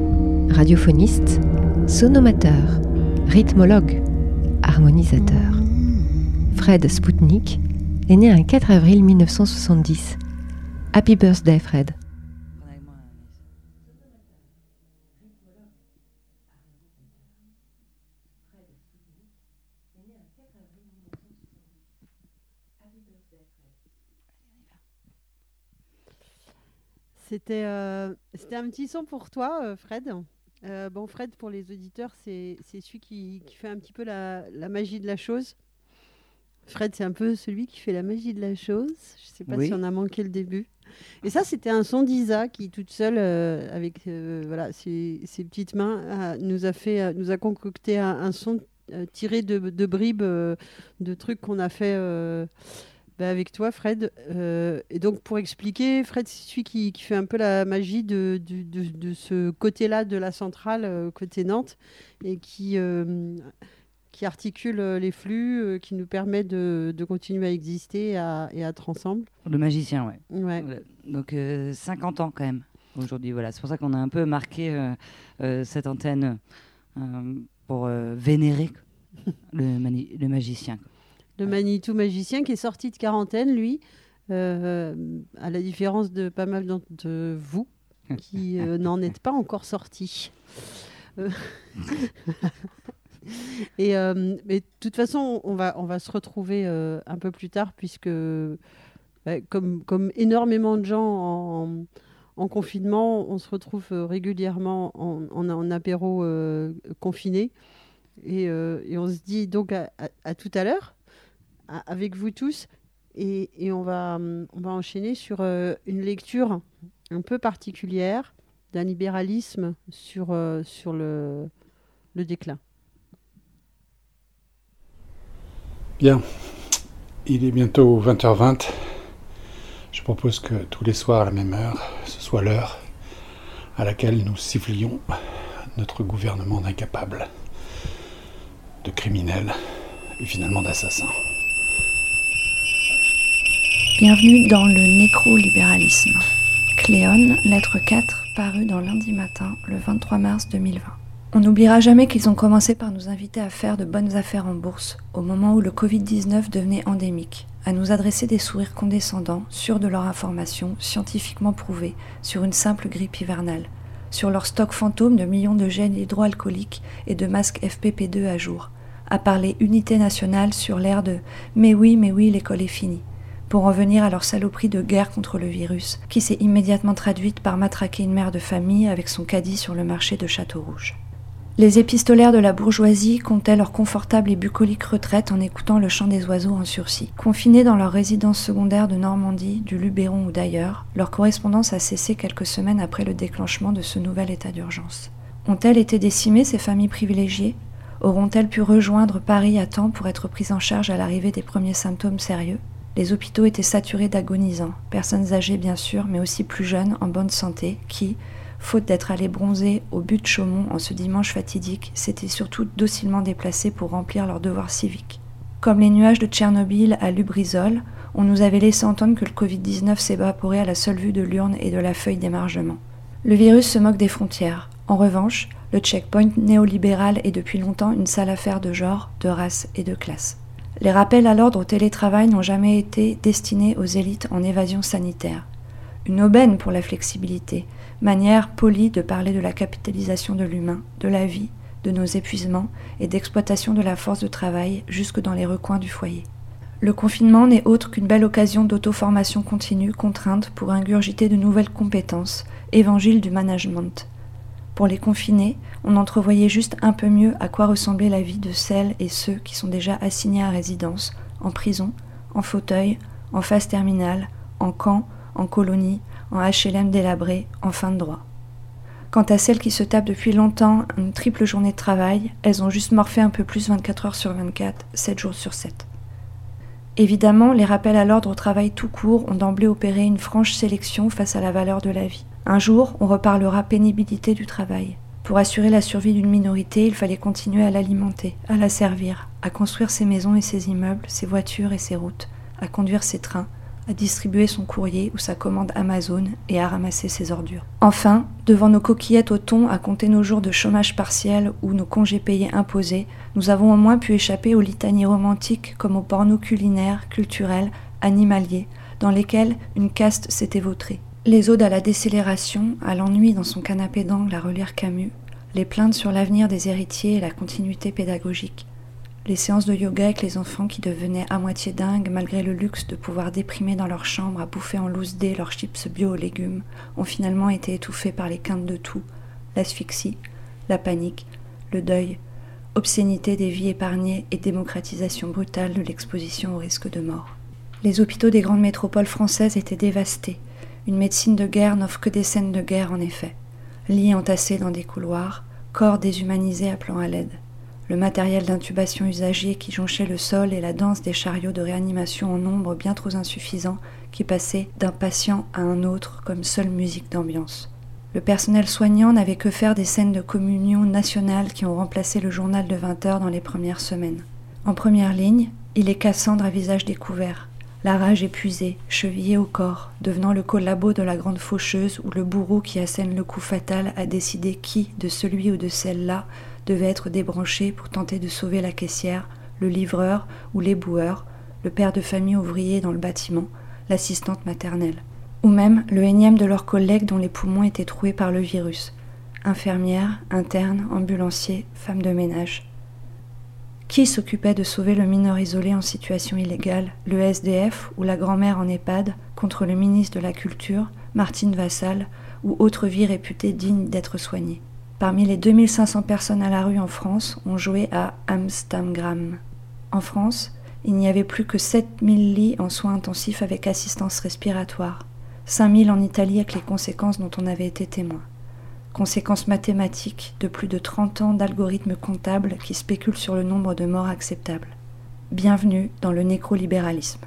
T: radiophoniste, sonomateur, rythmologue, harmonisateur. Fred Spoutnik est né un 4 avril 1970. Happy birthday Fred.
U: C'était euh, c'était un petit son pour toi, euh, Fred. Euh, bon, Fred, pour les auditeurs, c'est c'est celui qui, qui fait un petit peu la, la magie de la chose. Fred, c'est un peu celui qui fait la magie de la chose. Je sais pas
V: Oui.
U: si on a manqué le début. Et ça, c'était un son d'Isa qui, toute seule, euh, avec euh, voilà, ses, ses petites mains, a- nous, a fait, nous a concocté un, un son tiré de, de bribes de trucs qu'on a fait bah, avec toi, Fred. Euh, et donc, pour expliquer, Fred, c'est celui qui, qui fait un peu la magie de, de, de ce côté-là de la centrale, euh, côté Nantes, et qui, euh, qui articule les flux, qui nous permet de, de continuer à exister et à, et à être ensemble.
V: Le magicien, ouais. Donc euh, 50 ans quand même aujourd'hui. Voilà, c'est pour ça qu'on a un peu marqué cette antenne pour vénérer (laughs) le, magicien. quoi.
U: Le Manitou magicien qui est sorti de quarantaine, lui, euh, à la différence de pas mal d'entre vous qui euh, (laughs) n'en êtes pas encore sortis. Euh, (laughs) Et mais de toute façon, on va, on va se retrouver un peu plus tard, puisque bah, comme, comme énormément de gens en, en confinement, on se retrouve régulièrement en, en, en apéro confiné. Et, et on se dit donc à, à- à tout à l'heure, avec vous tous. Et, on, va, on va enchaîner sur euh, une lecture un peu particulière d'un libéralisme sur, euh, sur le, le déclin.
W: Bien, il est bientôt 20h20. Je propose que tous les soirs à la même heure, ce soit l'heure à laquelle nous sifflions notre gouvernement d'incapables, de criminels et finalement d'assassins.
X: Bienvenue dans le nécrolibéralisme. Cléone, lettre 4, parue dans Lundi Matin, le 23 mars 2020. On n'oubliera jamais qu'ils ont commencé par nous inviter à faire de bonnes affaires en bourse, au moment où le Covid-19 devenait endémique, à nous adresser des sourires condescendants, sûrs de leur information, scientifiquement prouvée, sur une simple grippe hivernale, sur leur stock fantôme de millions de gènes hydroalcooliques et de masques FPP2 à jour, à parler unité nationale sur l'air de Mais oui, mais oui, l'école est finie pour en venir à leur saloperie de guerre contre le virus, qui s'est immédiatement traduite par matraquer une mère de famille avec son caddie sur le marché de Château-Rouge. Les épistolaires de la bourgeoisie comptaient leur confortable et bucolique retraite en écoutant le chant des oiseaux en sursis. Confinés dans leur résidence secondaire de Normandie, du Luberon ou d'ailleurs, leur correspondance a cessé quelques semaines après le déclenchement de ce nouvel état d'urgence. Ont-elles été décimées, ces familles privilégiées? Auront-elles pu rejoindre Paris à temps pour être prises en charge à l'arrivée des premiers symptômes sérieux? Les hôpitaux étaient saturés d'agonisants, personnes âgées bien sûr, mais aussi plus jeunes, en bonne santé, qui, faute d'être allés bronzer au but de Chaumont en ce dimanche fatidique, s'étaient surtout docilement déplacés pour remplir leurs devoirs civiques. Comme les nuages de Tchernobyl à Lubrizol, on nous avait laissé entendre que le Covid-19 s'évaporait à la seule vue de l'urne et de la feuille d'émargement. Le virus se moque des frontières. En revanche, le checkpoint néolibéral est depuis longtemps une sale affaire de genre, de race et de classe. Les rappels à l'ordre au télétravail n'ont jamais été destinés aux élites en évasion sanitaire. Une aubaine pour la flexibilité, manière polie de parler de la capitalisation de l'humain, de la vie, de nos épuisements et d'exploitation de la force de travail jusque dans les recoins du foyer. Le confinement n'est autre qu'une belle occasion d'auto-formation continue, contrainte pour ingurgiter de nouvelles compétences, évangile du management. Pour les confinés, on entrevoyait juste un peu mieux à quoi ressemblait la vie de celles et ceux qui sont déjà assignés à résidence, en prison, en fauteuil, en phase terminale, en camp, en colonie, en HLM délabré, en fin de droit. Quant à celles qui se tapent depuis longtemps une triple journée de travail, elles ont juste morfé un peu plus 24 heures sur 24, 7 jours sur 7. Évidemment, les rappels à l'ordre au travail tout court ont d'emblée opéré une franche sélection face à la valeur de la vie. Un jour, on reparlera pénibilité du travail. Pour assurer la survie d'une minorité, il fallait continuer à l'alimenter, à la servir, à construire ses maisons et ses immeubles, ses voitures et ses routes, à conduire ses trains, à distribuer son courrier ou sa commande Amazon et à ramasser ses ordures. Enfin, devant nos coquillettes au thon à compter nos jours de chômage partiel ou nos congés payés imposés, nous avons au moins pu échapper aux litanies romantiques comme aux pornos culinaires, culturels, animaliers, dans lesquels une caste s'était vautrée. Les odes à la décélération, à l'ennui dans son canapé d'angle à relire Camus, les plaintes sur l'avenir des héritiers et la continuité pédagogique, les séances de yoga avec les enfants qui devenaient à moitié dingues malgré le luxe de pouvoir déprimer dans leur chambre à bouffer en loose dé leurs chips bio aux légumes, ont finalement été étouffés par les quintes de tout, l'asphyxie, la panique, le deuil, obscénité des vies épargnées et démocratisation brutale de l'exposition au risque de mort. Les hôpitaux des grandes métropoles françaises étaient dévastés. Une médecine de guerre n'offre que des scènes de guerre en effet. Lits entassés dans des couloirs, corps déshumanisés appelant à l'aide le matériel d'intubation usagé qui jonchait le sol et la danse des chariots de réanimation en nombre bien trop insuffisant qui passaient d'un patient à un autre comme seule musique d'ambiance. Le personnel soignant n'avait que faire des scènes de communion nationale qui ont remplacé le journal de 20 heures dans les premières semaines. En première ligne, il est Cassandre à visage découvert, la rage épuisée, chevillée au corps, devenant le collabo de la grande faucheuse ou le bourreau qui assène le coup fatal à décider qui, de celui ou de celle-là, devait être débranché pour tenter de sauver la caissière, le livreur ou l'éboueur, le père de famille ouvrier dans le bâtiment, l'assistante maternelle, ou même le énième de leurs collègues dont les poumons étaient troués par le virus, infirmière, interne, ambulancier, femme de ménage. Qui s'occupait de sauver le mineur isolé en situation illégale, le SDF ou la grand-mère en EHPAD, contre le ministre de la Culture, Martine Vassal, ou autre vie réputée digne d'être soignée Parmi les 2500 personnes à la rue en France, on jouait à Amsterdam. En France, il n'y avait plus que 7000 lits en soins intensifs avec assistance respiratoire, 5000 en Italie avec les conséquences dont on avait été témoin. Conséquences mathématiques de plus de 30 ans d'algorithmes comptables qui spéculent sur le nombre de morts acceptables. Bienvenue dans le nécrolibéralisme.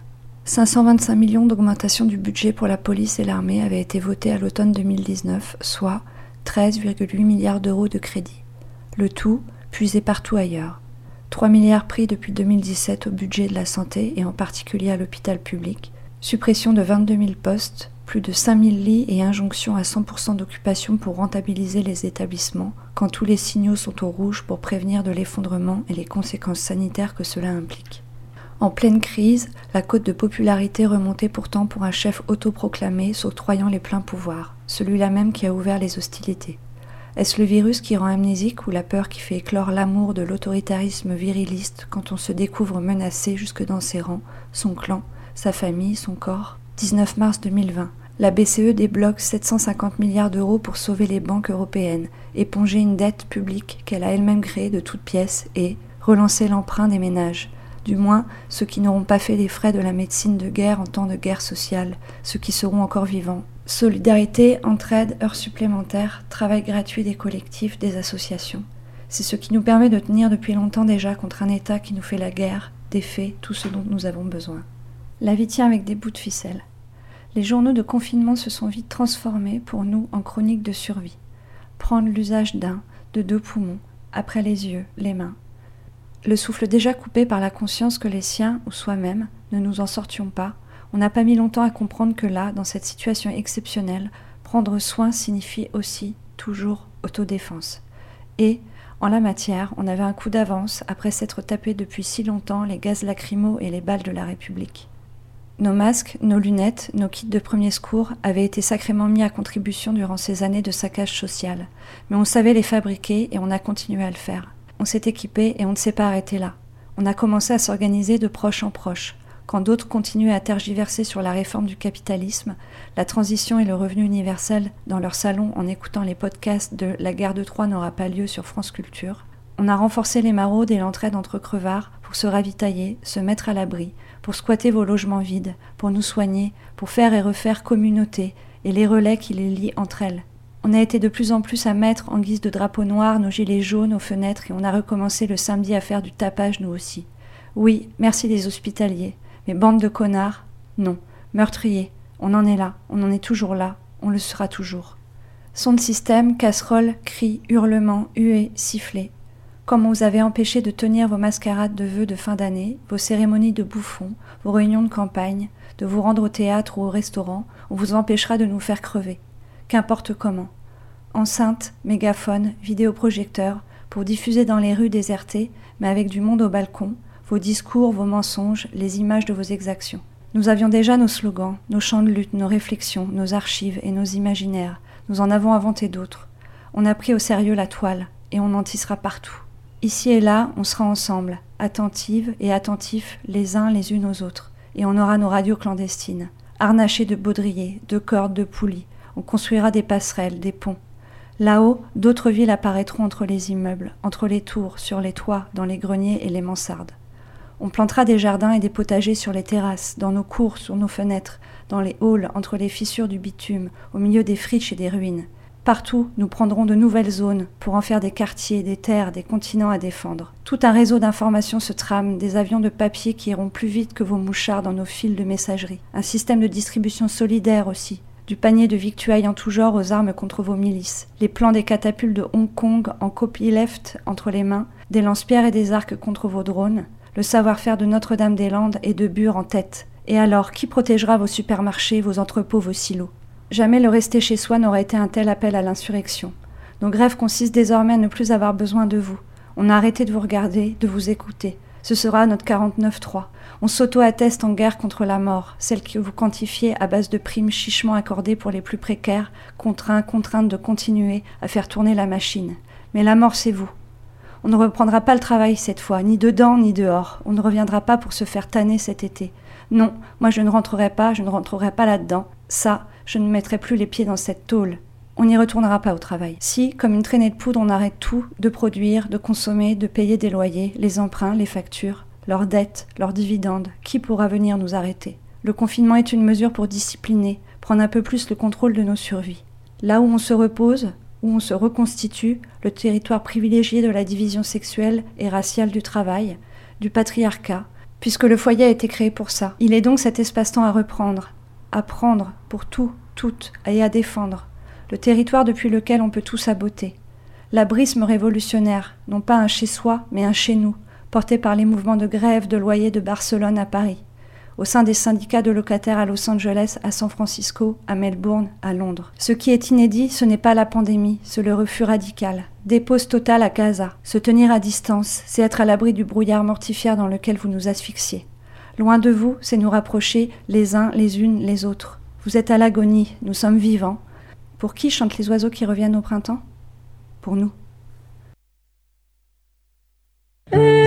X: 525 millions d'augmentation du budget pour la police et l'armée avaient été votés à l'automne 2019, soit 13,8 milliards d'euros de crédit. Le tout puisé partout ailleurs. 3 milliards pris depuis 2017 au budget de la santé et en particulier à l'hôpital public. Suppression de 22 000 postes, plus de 5 000 lits et injonction à 100% d'occupation pour rentabiliser les établissements quand tous les signaux sont au rouge pour prévenir de l'effondrement et les conséquences sanitaires que cela implique. En pleine crise, la cote de popularité remontait pourtant pour un chef autoproclamé s'octroyant les pleins pouvoirs, celui-là même qui a ouvert les hostilités. Est-ce le virus qui rend amnésique ou la peur qui fait éclore l'amour de l'autoritarisme viriliste quand on se découvre menacé jusque dans ses rangs, son clan, sa famille, son corps? 19 mars 2020. La BCE débloque 750 milliards d'euros pour sauver les banques européennes, éponger une dette publique qu'elle a elle-même créée de toutes pièces et relancer l'emprunt des ménages du moins ceux qui n'auront pas fait les frais de la médecine de guerre en temps de guerre sociale, ceux qui seront encore vivants. Solidarité, entraide, heures supplémentaires, travail gratuit des collectifs, des associations. C'est ce qui nous permet de tenir depuis longtemps déjà contre un État qui nous fait la guerre, des faits, tout ce dont nous avons besoin. La vie tient avec des bouts de ficelle. Les journaux de confinement se sont vite transformés pour nous en chroniques de survie. Prendre l'usage d'un, de deux poumons, après les yeux, les mains. Le souffle déjà coupé par la conscience que les siens ou soi-même ne nous en sortions pas, on n'a pas mis longtemps à comprendre que là, dans cette situation exceptionnelle, prendre soin signifie aussi toujours autodéfense. Et, en la matière, on avait un coup d'avance après s'être tapé depuis si longtemps les gaz lacrymaux et les balles de la République. Nos masques, nos lunettes, nos kits de premier secours avaient été sacrément mis à contribution durant ces années de saccage social, mais on savait les fabriquer et on a continué à le faire. On s'est équipé et on ne s'est pas arrêté là. On a commencé à s'organiser de proche en proche. Quand d'autres continuaient à tergiverser sur la réforme du capitalisme, la transition et le revenu universel dans leur salon en écoutant les podcasts de La guerre de Troie n'aura pas lieu sur France Culture, on a renforcé les maraudes et l'entraide entre crevards pour se ravitailler, se mettre à l'abri, pour squatter vos logements vides, pour nous soigner, pour faire et refaire communauté et les relais qui les lient entre elles. On a été de plus en plus à mettre en guise de drapeau noir nos gilets jaunes aux fenêtres et on a recommencé le samedi à faire du tapage nous aussi. Oui, merci les hospitaliers, mais bande de connards, non. Meurtriers, on en est là, on en est toujours là, on le sera toujours. Son de système, casseroles, cris, hurlements, huées, sifflets. Comme on vous avez empêché de tenir vos mascarades de vœux de fin d'année, vos cérémonies de bouffons, vos réunions de campagne, de vous rendre au théâtre ou au restaurant, on vous empêchera de nous faire crever. Qu'importe comment. Enceinte, mégaphone, vidéoprojecteur, pour diffuser dans les rues désertées, mais avec du monde au balcon, vos discours, vos mensonges, les images de vos exactions. Nous avions déjà nos slogans, nos chants de lutte, nos réflexions, nos archives et nos imaginaires. Nous en avons inventé d'autres. On a pris au sérieux la toile, et on en tissera partout. Ici et là, on sera ensemble, attentives et attentifs les uns les unes aux autres, et on aura nos radios clandestines, harnachées de baudriers, de cordes, de poulies. On construira des passerelles, des ponts. Là-haut, d'autres villes apparaîtront entre les immeubles, entre les tours, sur les toits, dans les greniers et les mansardes. On plantera des jardins et des potagers sur les terrasses, dans nos cours, sur nos fenêtres, dans les halls, entre les fissures du bitume, au milieu des friches et des ruines. Partout, nous prendrons de nouvelles zones pour en faire des quartiers, des terres, des continents à défendre. Tout un réseau d'informations se trame, des avions de papier qui iront plus vite que vos mouchards dans nos fils de messagerie. Un système de distribution solidaire aussi, du panier de victuailles en tout genre aux armes contre vos milices, les plans des catapultes de Hong Kong en copyleft entre les mains, des lance-pierres et des arcs contre vos drones, le savoir-faire de Notre-Dame-des-Landes et de Bure en tête. Et alors, qui protégera vos supermarchés, vos entrepôts, vos silos? Jamais le rester chez soi n'aurait été un tel appel à l'insurrection. Nos grèves consistent désormais à ne plus avoir besoin de vous. On a arrêté de vous regarder, de vous écouter. Ce sera notre 49-3. On s'auto-atteste en guerre contre la mort, celle que vous quantifiez à base de primes chichement accordées pour les plus précaires, contraints, contraintes de continuer à faire tourner la machine. Mais la mort, c'est vous. On ne reprendra pas le travail cette fois, ni dedans ni dehors. On ne reviendra pas pour se faire tanner cet été. Non, moi je ne rentrerai pas, je ne rentrerai pas là-dedans. Ça, je ne mettrai plus les pieds dans cette tôle. On n'y retournera pas au travail. Si, comme une traînée de poudre, on arrête tout de produire, de consommer, de payer des loyers, les emprunts, les factures, leurs dettes, leurs dividendes, qui pourra venir nous arrêter? Le confinement est une mesure pour discipliner, prendre un peu plus le contrôle de nos survies. Là où on se repose, où on se reconstitue, le territoire privilégié de la division sexuelle et raciale du travail, du patriarcat, puisque le foyer a été créé pour ça. Il est donc cet espace-temps à reprendre, à prendre pour tout, toutes et à défendre, le territoire depuis lequel on peut tout saboter. L'abrisme révolutionnaire, non pas un chez soi, mais un chez nous, porté par les mouvements de grève de loyer de Barcelone à Paris, au sein des syndicats de locataires à Los Angeles, à San Francisco, à Melbourne, à Londres. Ce qui est inédit, ce n'est pas la pandémie, c'est le refus radical. Dépose totale à Gaza. Se tenir à distance, c'est être à l'abri du brouillard mortifère dans lequel vous nous asphyxiez. Loin de vous, c'est nous rapprocher les uns les unes les autres. Vous êtes à l'agonie, nous sommes vivants. Pour qui chantent les oiseaux qui reviennent au printemps? Pour nous.
J: Eriyen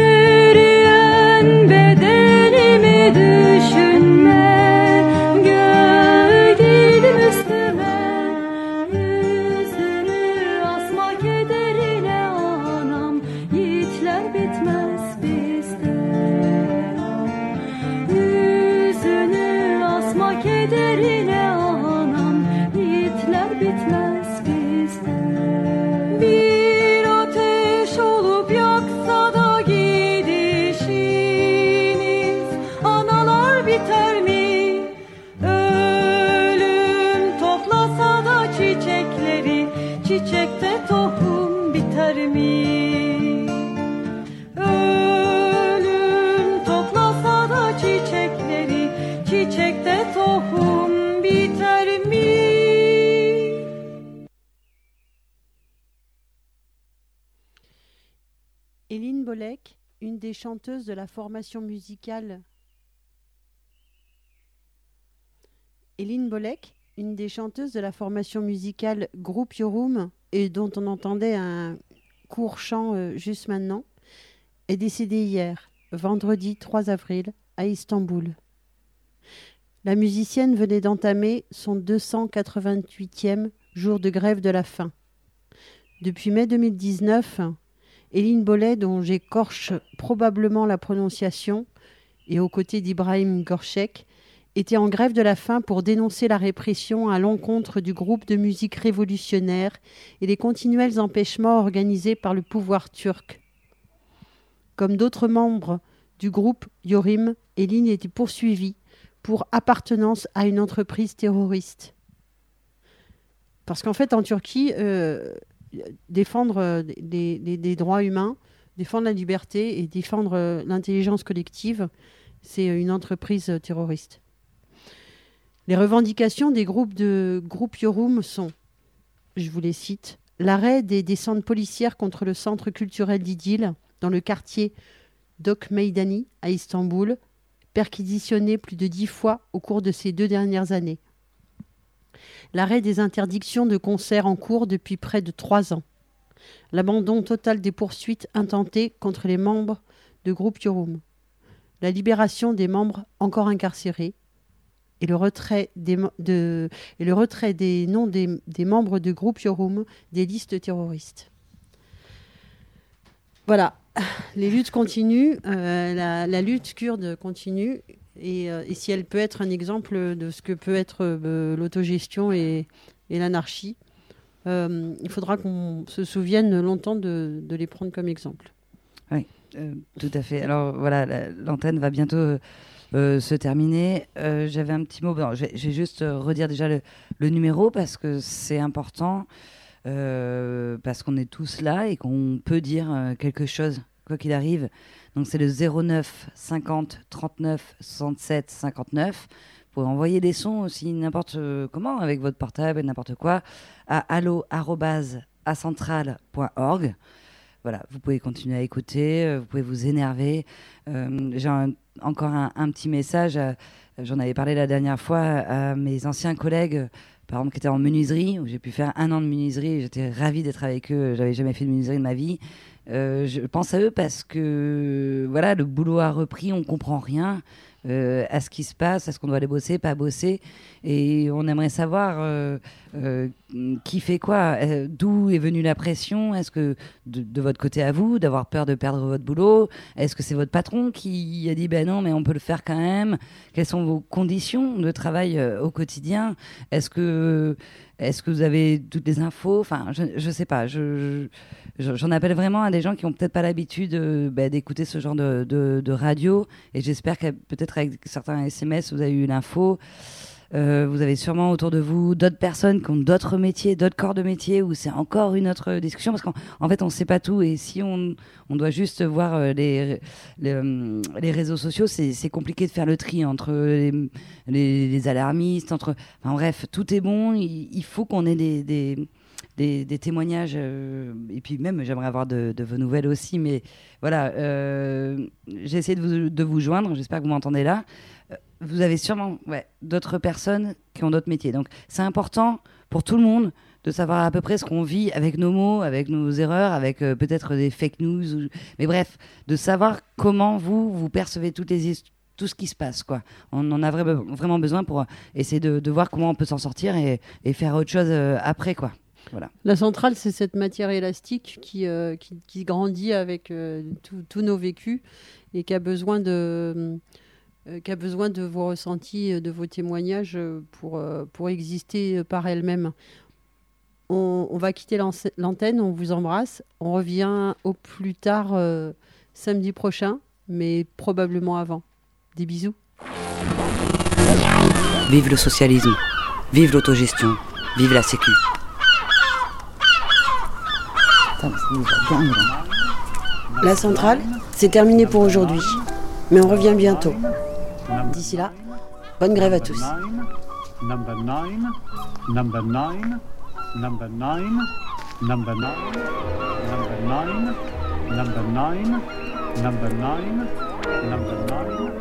U: des chanteuses de la formation musicale Eline Bolek, une des chanteuses de la formation musicale Groupe Yorum et dont on entendait un court chant euh, juste maintenant, est décédée hier, vendredi 3 avril, à Istanbul. La musicienne venait d'entamer son 288e jour de grève de la faim. Depuis mai 2019, Eline Bollet, dont j'écorche probablement la prononciation, et aux côtés d'Ibrahim Gorchek, était en grève de la faim pour dénoncer la répression à l'encontre du groupe de musique révolutionnaire et les continuels empêchements organisés par le pouvoir turc. Comme d'autres membres du groupe Yorim, Eline était poursuivie pour appartenance à une entreprise terroriste. Parce qu'en fait, en Turquie, euh, défendre euh, des, droits humains, défendre la liberté et défendre euh, l'intelligence collective, c'est une entreprise euh, terroriste. Les revendications des groupes de groupe Yorum sont, je vous les cite, l'arrêt des descentes policières contre le centre culturel d'Idil dans le quartier Dok Meydani à Istanbul, perquisitionné plus de dix fois au cours de ces deux dernières années. L'arrêt des interdictions de concerts en cours depuis près de trois ans. L'abandon total des poursuites intentées contre les membres de groupe Yorum. La libération des membres encore incarcérés et le retrait des, noms des, membres de groupe Yorum des listes terroristes. Voilà, les luttes continuent, euh, la lutte kurde continue, et, euh, et si elle peut être un exemple de ce que peut être euh, l'autogestion et, l'anarchie, euh, il faudra qu'on se souvienne longtemps de, les prendre comme exemple.
V: Oui, euh, tout à fait. Alors voilà, la- l'antenne va bientôt euh, euh, se terminer. Euh, J'avais un petit mot. bon, je vais juste euh, redire déjà le, numéro parce que c'est important, euh, parce qu'on est tous là et qu'on peut dire euh, quelque chose, quoi qu'il arrive. Donc c'est le 09 50 39 67 59. Vous pouvez envoyer des sons aussi n'importe euh, comment, avec votre portable, n'importe quoi, à allo@acentrale.org. Voilà, vous pouvez continuer à écouter, euh, vous pouvez vous énerver. Euh, J'ai encore un, petit message, j'en avais parlé la dernière fois à mes anciens collègues, par exemple, qui étaient en menuiserie, où j'ai pu faire un an de menuiserie, j'étais ravie d'être avec eux, j'avais jamais fait de menuiserie de ma vie. Euh, je pense à eux parce que voilà, le boulot a repris, on comprend rien euh, à ce qui se passe, à ce qu'on doit aller bosser, pas bosser, et on aimerait savoir euh, qui fait quoi, euh, d'où est venue la pression, est-ce que de, votre côté à vous, d'avoir peur de perdre votre boulot, est-ce que c'est votre patron qui a dit ben non mais on peut le faire quand même, quelles sont vos conditions de travail euh, au quotidien, est-ce que est-ce que vous avez toutes les infos? Enfin, je, je sais pas. Je, je- j'en appelle vraiment à des gens qui ont peut-être pas l'habitude euh, bah, d'écouter ce genre de, de- de radio. Et j'espère que peut-être avec certains SMS, vous avez eu l'info. Euh, vous avez sûrement autour de vous d'autres personnes qui ont d'autres métiers, d'autres corps de métier, où c'est encore une autre discussion, parce qu'en en fait, on ne sait pas tout. Et si on, on doit juste voir euh, les, les, euh, réseaux sociaux, c'est compliqué de faire le tri entre les, alarmistes, entre... Enfin bref, tout est bon. Il, faut qu'on ait des... des des, témoignages euh, et puis même j'aimerais avoir de, vos nouvelles aussi mais voilà euh, j'ai essayé de vous, de vous joindre j'espère que vous m'entendez là Euh, vous avez sûrement d'autres personnes qui ont d'autres métiers. Donc c'est important pour tout le monde de savoir à peu près ce qu'on vit avec nos mots avec nos erreurs avec euh, peut-être des fake news mais bref de savoir comment vous vous percevez tout ce qui se passe on en a vra- vraiment besoin pour essayer de, voir comment on peut s'en sortir et, faire autre chose euh, après
U: La centrale, c'est cette matière élastique qui, euh, grandit avec euh, tous- nos vécus et qui a besoin de, euh, qui a besoin de vos ressentis, euh, de vos témoignages euh, pour, euh, pour exister euh, par elle-même. On, on va quitter l'antenne, on vous embrasse. On revient au plus tard euh, samedi prochain, mais probablement avant. Des bisous.
V: Vive le socialisme, vive l'autogestion, vive la sécu.
U: La centrale, c'est terminé pour aujourd'hui, mais on revient bientôt. D'ici là, bonne grève à tous.
W: Number 9, number 9, number 9, number 9, number number
Y: number number